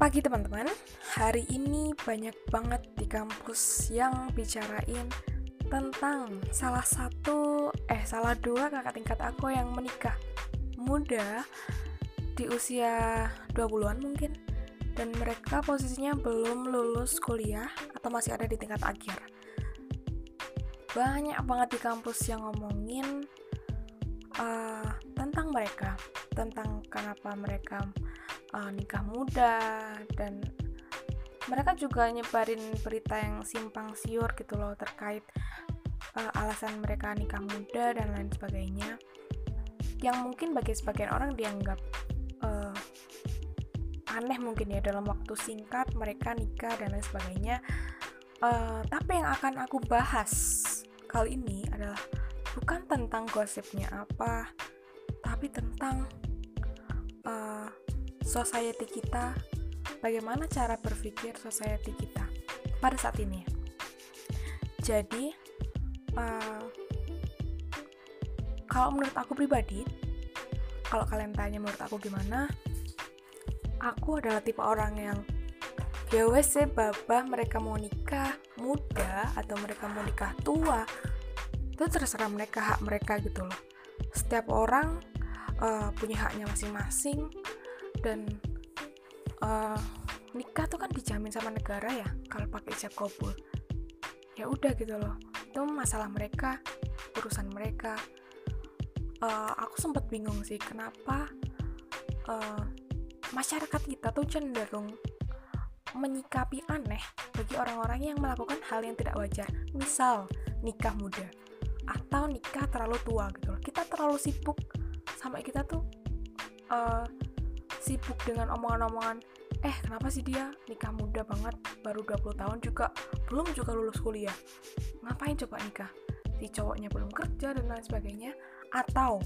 Pagi teman-teman, hari ini banyak banget di kampus yang bicarain tentang salah satu, eh salah dua kakak tingkat aku yang menikah muda di usia 20-an mungkin. Dan mereka posisinya belum lulus kuliah atau masih ada di tingkat akhir. Banyak banget di kampus yang ngomongin uh, tentang mereka tentang kenapa mereka uh, nikah muda dan mereka juga nyebarin berita yang simpang siur gitu loh terkait uh, alasan mereka nikah muda dan lain sebagainya yang mungkin bagi sebagian orang dianggap uh, aneh mungkin ya dalam waktu singkat mereka nikah dan lain sebagainya. Uh, tapi yang akan aku bahas kali ini adalah bukan tentang gosipnya apa tapi tentang uh, society kita, bagaimana cara berpikir society kita pada saat ini. Jadi, uh, kalau menurut aku pribadi, kalau kalian tanya menurut aku gimana, aku adalah tipe orang yang ya wes sih babah mereka mau nikah muda atau mereka mau nikah tua itu terserah mereka hak mereka gitu loh setiap orang uh, punya haknya masing-masing dan uh, nikah tuh kan dijamin sama negara ya kalau pakai ijab kabul. Ya udah gitu loh. Itu masalah mereka urusan mereka. Uh, aku sempat bingung sih kenapa uh, masyarakat kita tuh cenderung menyikapi aneh bagi orang-orang yang melakukan hal yang tidak wajar. Misal nikah muda atau nikah terlalu tua gitu loh. Kita terlalu sibuk sampai kita tuh uh, sibuk dengan omongan-omongan eh kenapa sih dia nikah muda banget baru 20 tahun juga belum juga lulus kuliah? Ngapain coba nikah? Si cowoknya belum kerja dan lain sebagainya. Atau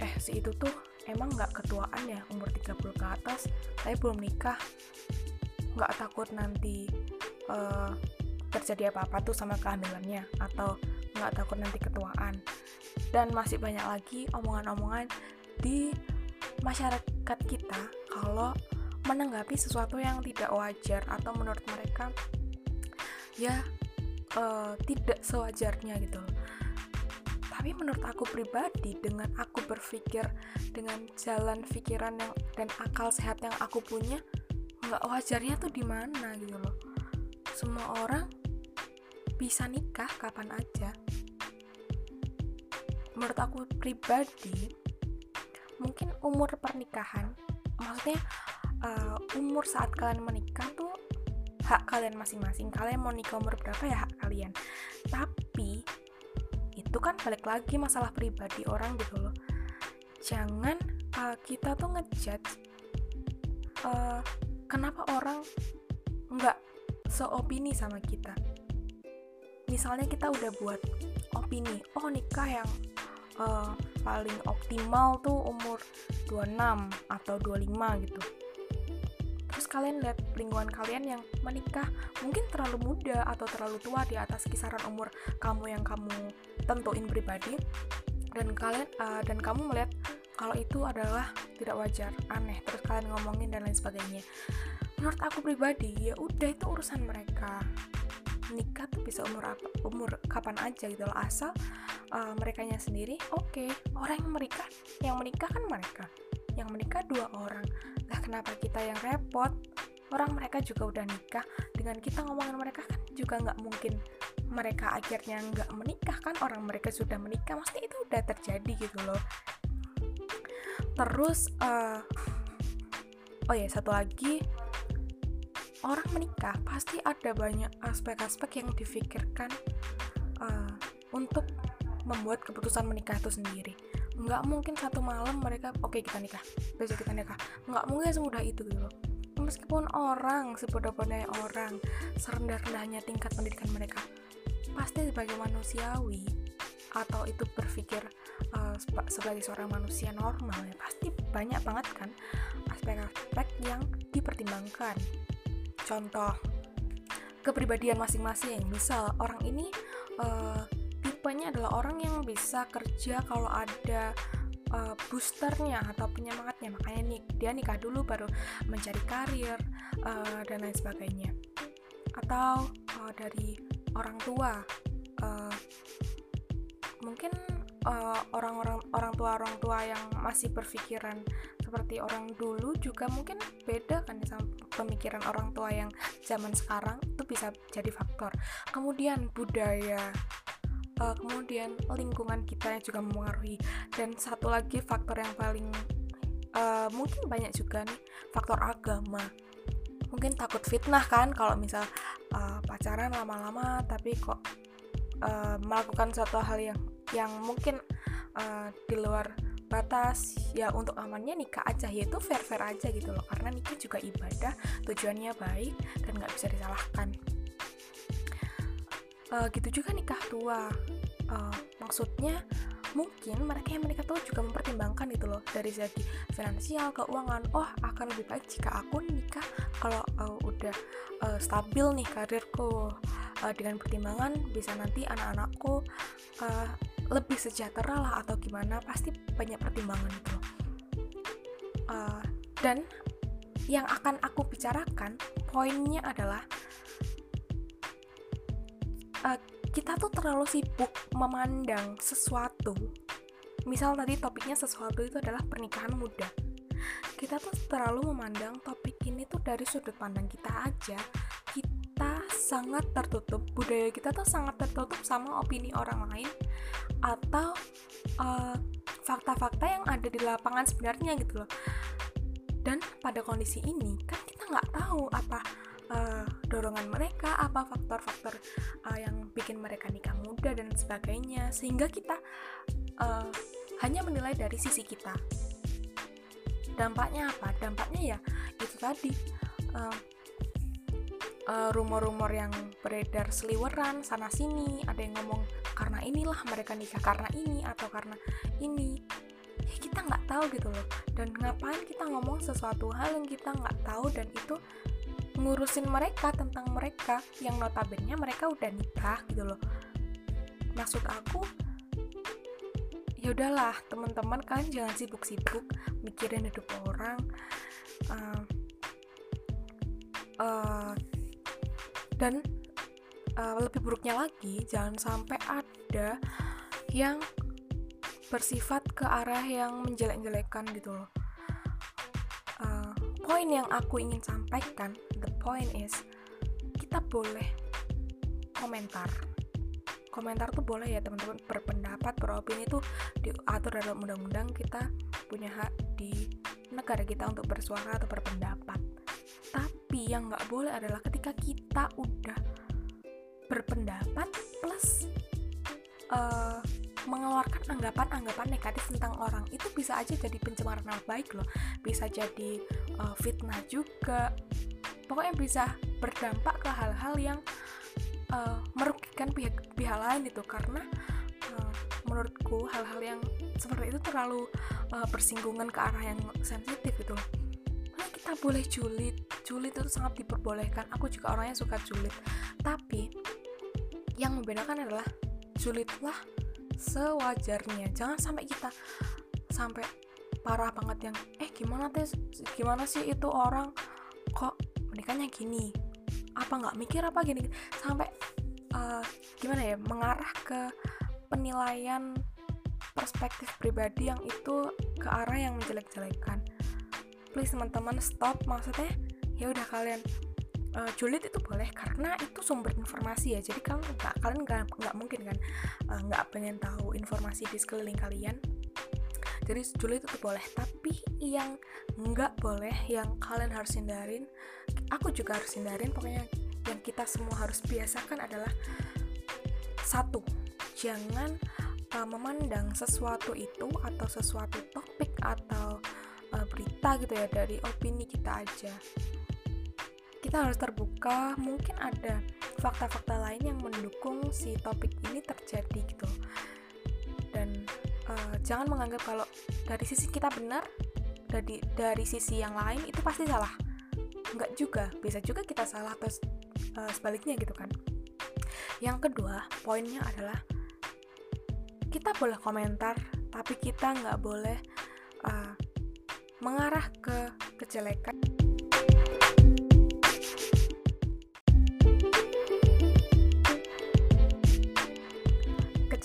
eh si itu tuh emang nggak ketuaan ya umur 30 ke atas tapi belum nikah. Nggak takut nanti uh, terjadi apa-apa tuh sama kehamilannya atau nggak takut nanti ketuaan. Dan masih banyak lagi omongan-omongan di masyarakat kita kalau menanggapi sesuatu yang tidak wajar atau menurut mereka ya uh, tidak sewajarnya gitu tapi menurut aku pribadi dengan aku berpikir dengan jalan pikiran yang dan akal sehat yang aku punya nggak wajarnya tuh di mana gitu loh. Semua orang bisa nikah kapan aja. Menurut aku pribadi mungkin umur pernikahan. Maksudnya uh, umur saat kalian menikah tuh hak kalian masing-masing. Kalian mau nikah umur berapa ya hak kalian. Tapi itu kan balik lagi masalah pribadi orang gitu loh. Jangan uh, kita tuh ngejudge uh, kenapa orang nggak seopini sama kita. Misalnya kita udah buat opini oh nikah yang uh, paling optimal tuh umur 26 atau 25 gitu. Terus kalian lihat lingkungan kalian yang menikah mungkin terlalu muda atau terlalu tua di atas kisaran umur kamu yang kamu tentuin pribadi. Dan kalian uh, dan kamu melihat kalau itu adalah tidak wajar aneh terus kalian ngomongin dan lain sebagainya. Menurut aku pribadi ya udah itu urusan mereka. Nikah tuh bisa umur apa umur kapan aja gitu loh asal uh, mereka nya sendiri oke. Okay. orang yang menikah yang menikah kan mereka. Yang menikah dua orang. Lah kenapa kita yang repot? Orang mereka juga udah nikah. Dengan kita ngomongin mereka kan juga nggak mungkin mereka akhirnya nggak menikah kan? Orang mereka sudah menikah pasti itu udah terjadi gitu loh. Terus uh, oh ya satu lagi. Orang menikah pasti ada banyak aspek-aspek yang difikirkan uh, untuk membuat keputusan menikah itu sendiri. Nggak mungkin satu malam mereka oke okay, kita nikah. Besok kita nikah. Nggak mungkin semudah itu gitu loh. Meskipun orang sebodoh-bodohnya orang serendah-rendahnya tingkat pendidikan mereka pasti sebagai manusiawi atau itu berpikir uh, sebagai seorang manusia normal ya pasti banyak banget kan aspek-aspek yang dipertimbangkan. Contoh kepribadian masing-masing. Misal orang ini uh, tipenya adalah orang yang bisa kerja kalau ada uh, boosternya atau penyemangatnya. Makanya nih dia nikah dulu baru mencari karir uh, dan lain sebagainya. Atau uh, dari orang tua uh, mungkin orang-orang orang tua orang tua yang masih berpikiran seperti orang dulu juga mungkin beda kan sama pemikiran orang tua yang zaman sekarang itu bisa jadi faktor. Kemudian budaya uh, kemudian lingkungan kita yang juga mempengaruhi. Dan satu lagi faktor yang paling uh, mungkin banyak juga nih faktor agama. Mungkin takut fitnah kan kalau misal uh, pacaran lama-lama tapi kok uh, melakukan suatu hal yang yang mungkin uh, di luar batas ya untuk amannya nikah aja. Yaitu fair fair aja gitu loh karena nikah juga ibadah tujuannya baik dan nggak bisa disalahkan uh, gitu juga nikah tua. Uh, maksudnya mungkin mereka yang menikah tua juga mempertimbangkan itu loh dari segi finansial keuangan. Oh akan lebih baik jika aku nikah kalau uh, udah uh, stabil nih karirku. Uh, dengan pertimbangan bisa nanti anak-anakku uh, lebih sejahtera lah atau gimana pasti banyak pertimbangan itu uh, dan yang akan aku bicarakan poinnya adalah uh, kita tuh terlalu sibuk memandang sesuatu. Misal tadi topiknya sesuatu itu adalah pernikahan muda. Kita tuh terlalu memandang topik ini tuh dari sudut pandang kita aja. Kita sangat tertutup. Budaya kita tuh sangat tertutup sama opini orang lain atau eh, fakta-fakta yang ada di lapangan sebenarnya gitu loh. Dan pada kondisi ini kan kita nggak tahu apa uh, dorongan mereka apa faktor-faktor uh, yang bikin mereka nikah muda dan sebagainya sehingga kita uh, hanya menilai dari sisi kita. Dampaknya apa? Dampaknya ya itu tadi uh, uh, rumor-rumor yang beredar seliweran sana sini ada yang ngomong karena inilah mereka nikah karena ini atau karena ini. Ya kita nggak tahu gitu loh. Dan ngapain kita ngomong sesuatu hal yang kita nggak tahu dan itu ngurusin mereka tentang mereka yang notabene mereka udah nikah gitu loh. Maksud aku ya udahlah teman-teman kan jangan sibuk-sibuk mikirin hidup orang uh, uh, dan uh, lebih buruknya lagi jangan sampai ada yang bersifat ke arah yang menjelek-jelekan gitu loh poin yang aku ingin sampaikan the point is kita boleh komentar. Komentar tuh boleh ya teman-teman. Berpendapat beropini tuh diatur dalam undang-undang. Kita punya hak di negara kita untuk bersuara atau berpendapat. Tapi yang nggak boleh adalah ketika kita udah berpendapat plus uh, mengeluarkan anggapan-anggapan negatif tentang orang itu bisa aja jadi pencemaran nama baik loh. Bisa jadi uh, fitnah juga. Pokoknya bisa berdampak ke hal-hal yang uh, merugikan pihak pihak lain itu. Karena uh, menurutku hal-hal yang seperti itu terlalu uh, bersinggungan ke arah yang sensitif itu loh. Kita boleh julid julid itu sangat diperbolehkan. Aku juga orangnya suka julid. Tapi yang membedakan adalah julidlah sewajarnya. Jangan sampai kita sampai parah banget yang eh gimana tes gimana sih itu orang kok menikahnya gini? Apa nggak mikir apa gini? Sampai uh, gimana ya mengarah ke penilaian perspektif pribadi yang itu ke arah yang menjelek-jelekan. Please teman-teman stop. Maksudnya ya udah kalian uh, julid itu boleh karena itu sumber informasi ya. Jadi kalau nggak kalian nggak mungkin kan uh, nggak pengen tahu informasi di sekeliling kalian. Jadi julid itu boleh. Tapi yang nggak boleh yang kalian harus hindarin aku juga harus hindarin. Pokoknya yang kita semua harus biasakan adalah satu jangan uh, memandang sesuatu itu atau sesuatu topik atau uh, berita gitu ya dari opini kita aja kita harus terbuka mungkin ada fakta-fakta lain yang mendukung si topik ini terjadi gitu. Dan uh, jangan menganggap kalau dari sisi kita benar dari dari sisi yang lain itu pasti salah. Nggak juga bisa juga kita salah atau uh, sebaliknya gitu kan. Yang kedua poinnya adalah kita boleh komentar tapi kita nggak boleh uh, mengarah ke kejelekan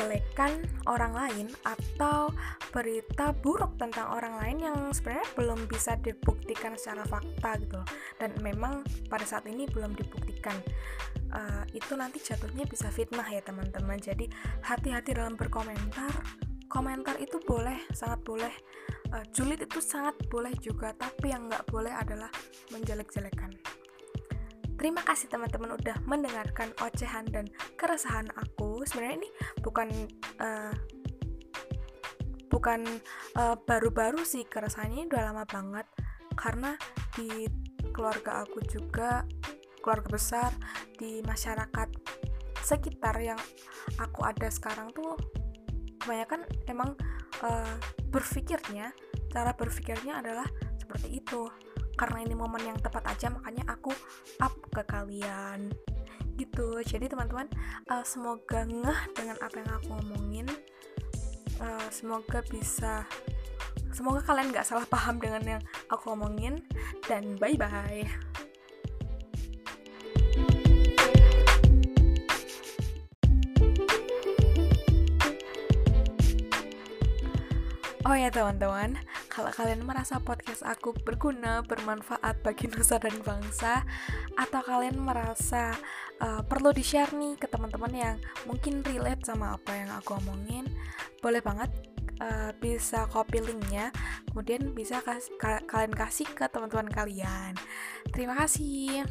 kejelekan orang lain atau berita buruk tentang orang lain yang sebenarnya belum bisa dibuktikan secara fakta gitu. Dan memang pada saat ini belum dibuktikan. Uh, itu nanti jatuhnya bisa fitnah ya teman-teman. Jadi hati-hati dalam berkomentar. Komentar itu boleh sangat boleh. Uh, julid itu sangat boleh juga. Tapi yang nggak boleh adalah menjelek-jelekan Terima kasih teman-teman udah mendengarkan ocehan dan keresahan aku. Sebenarnya ini bukan uh, bukan baru-baru uh, sih keresahannya udah lama banget karena di keluarga aku juga keluarga besar di masyarakat sekitar yang aku ada sekarang tuh kebanyakan emang uh, berpikirnya cara berpikirnya adalah seperti itu karena ini momen yang tepat aja makanya aku up ke kalian gitu. Jadi teman-teman uh, semoga ngeh dengan apa yang aku ngomongin uh, semoga bisa semoga kalian gak salah paham dengan yang aku ngomongin dan bye bye Oh ya teman-teman, kalau kalian merasa podcast aku berguna, bermanfaat bagi nusa dan bangsa, atau kalian merasa uh, perlu di-share nih ke teman-teman yang mungkin relate sama apa yang aku omongin, boleh banget uh, bisa copy linknya, kemudian bisa kas ka kalian kasih ke teman-teman kalian. Terima kasih.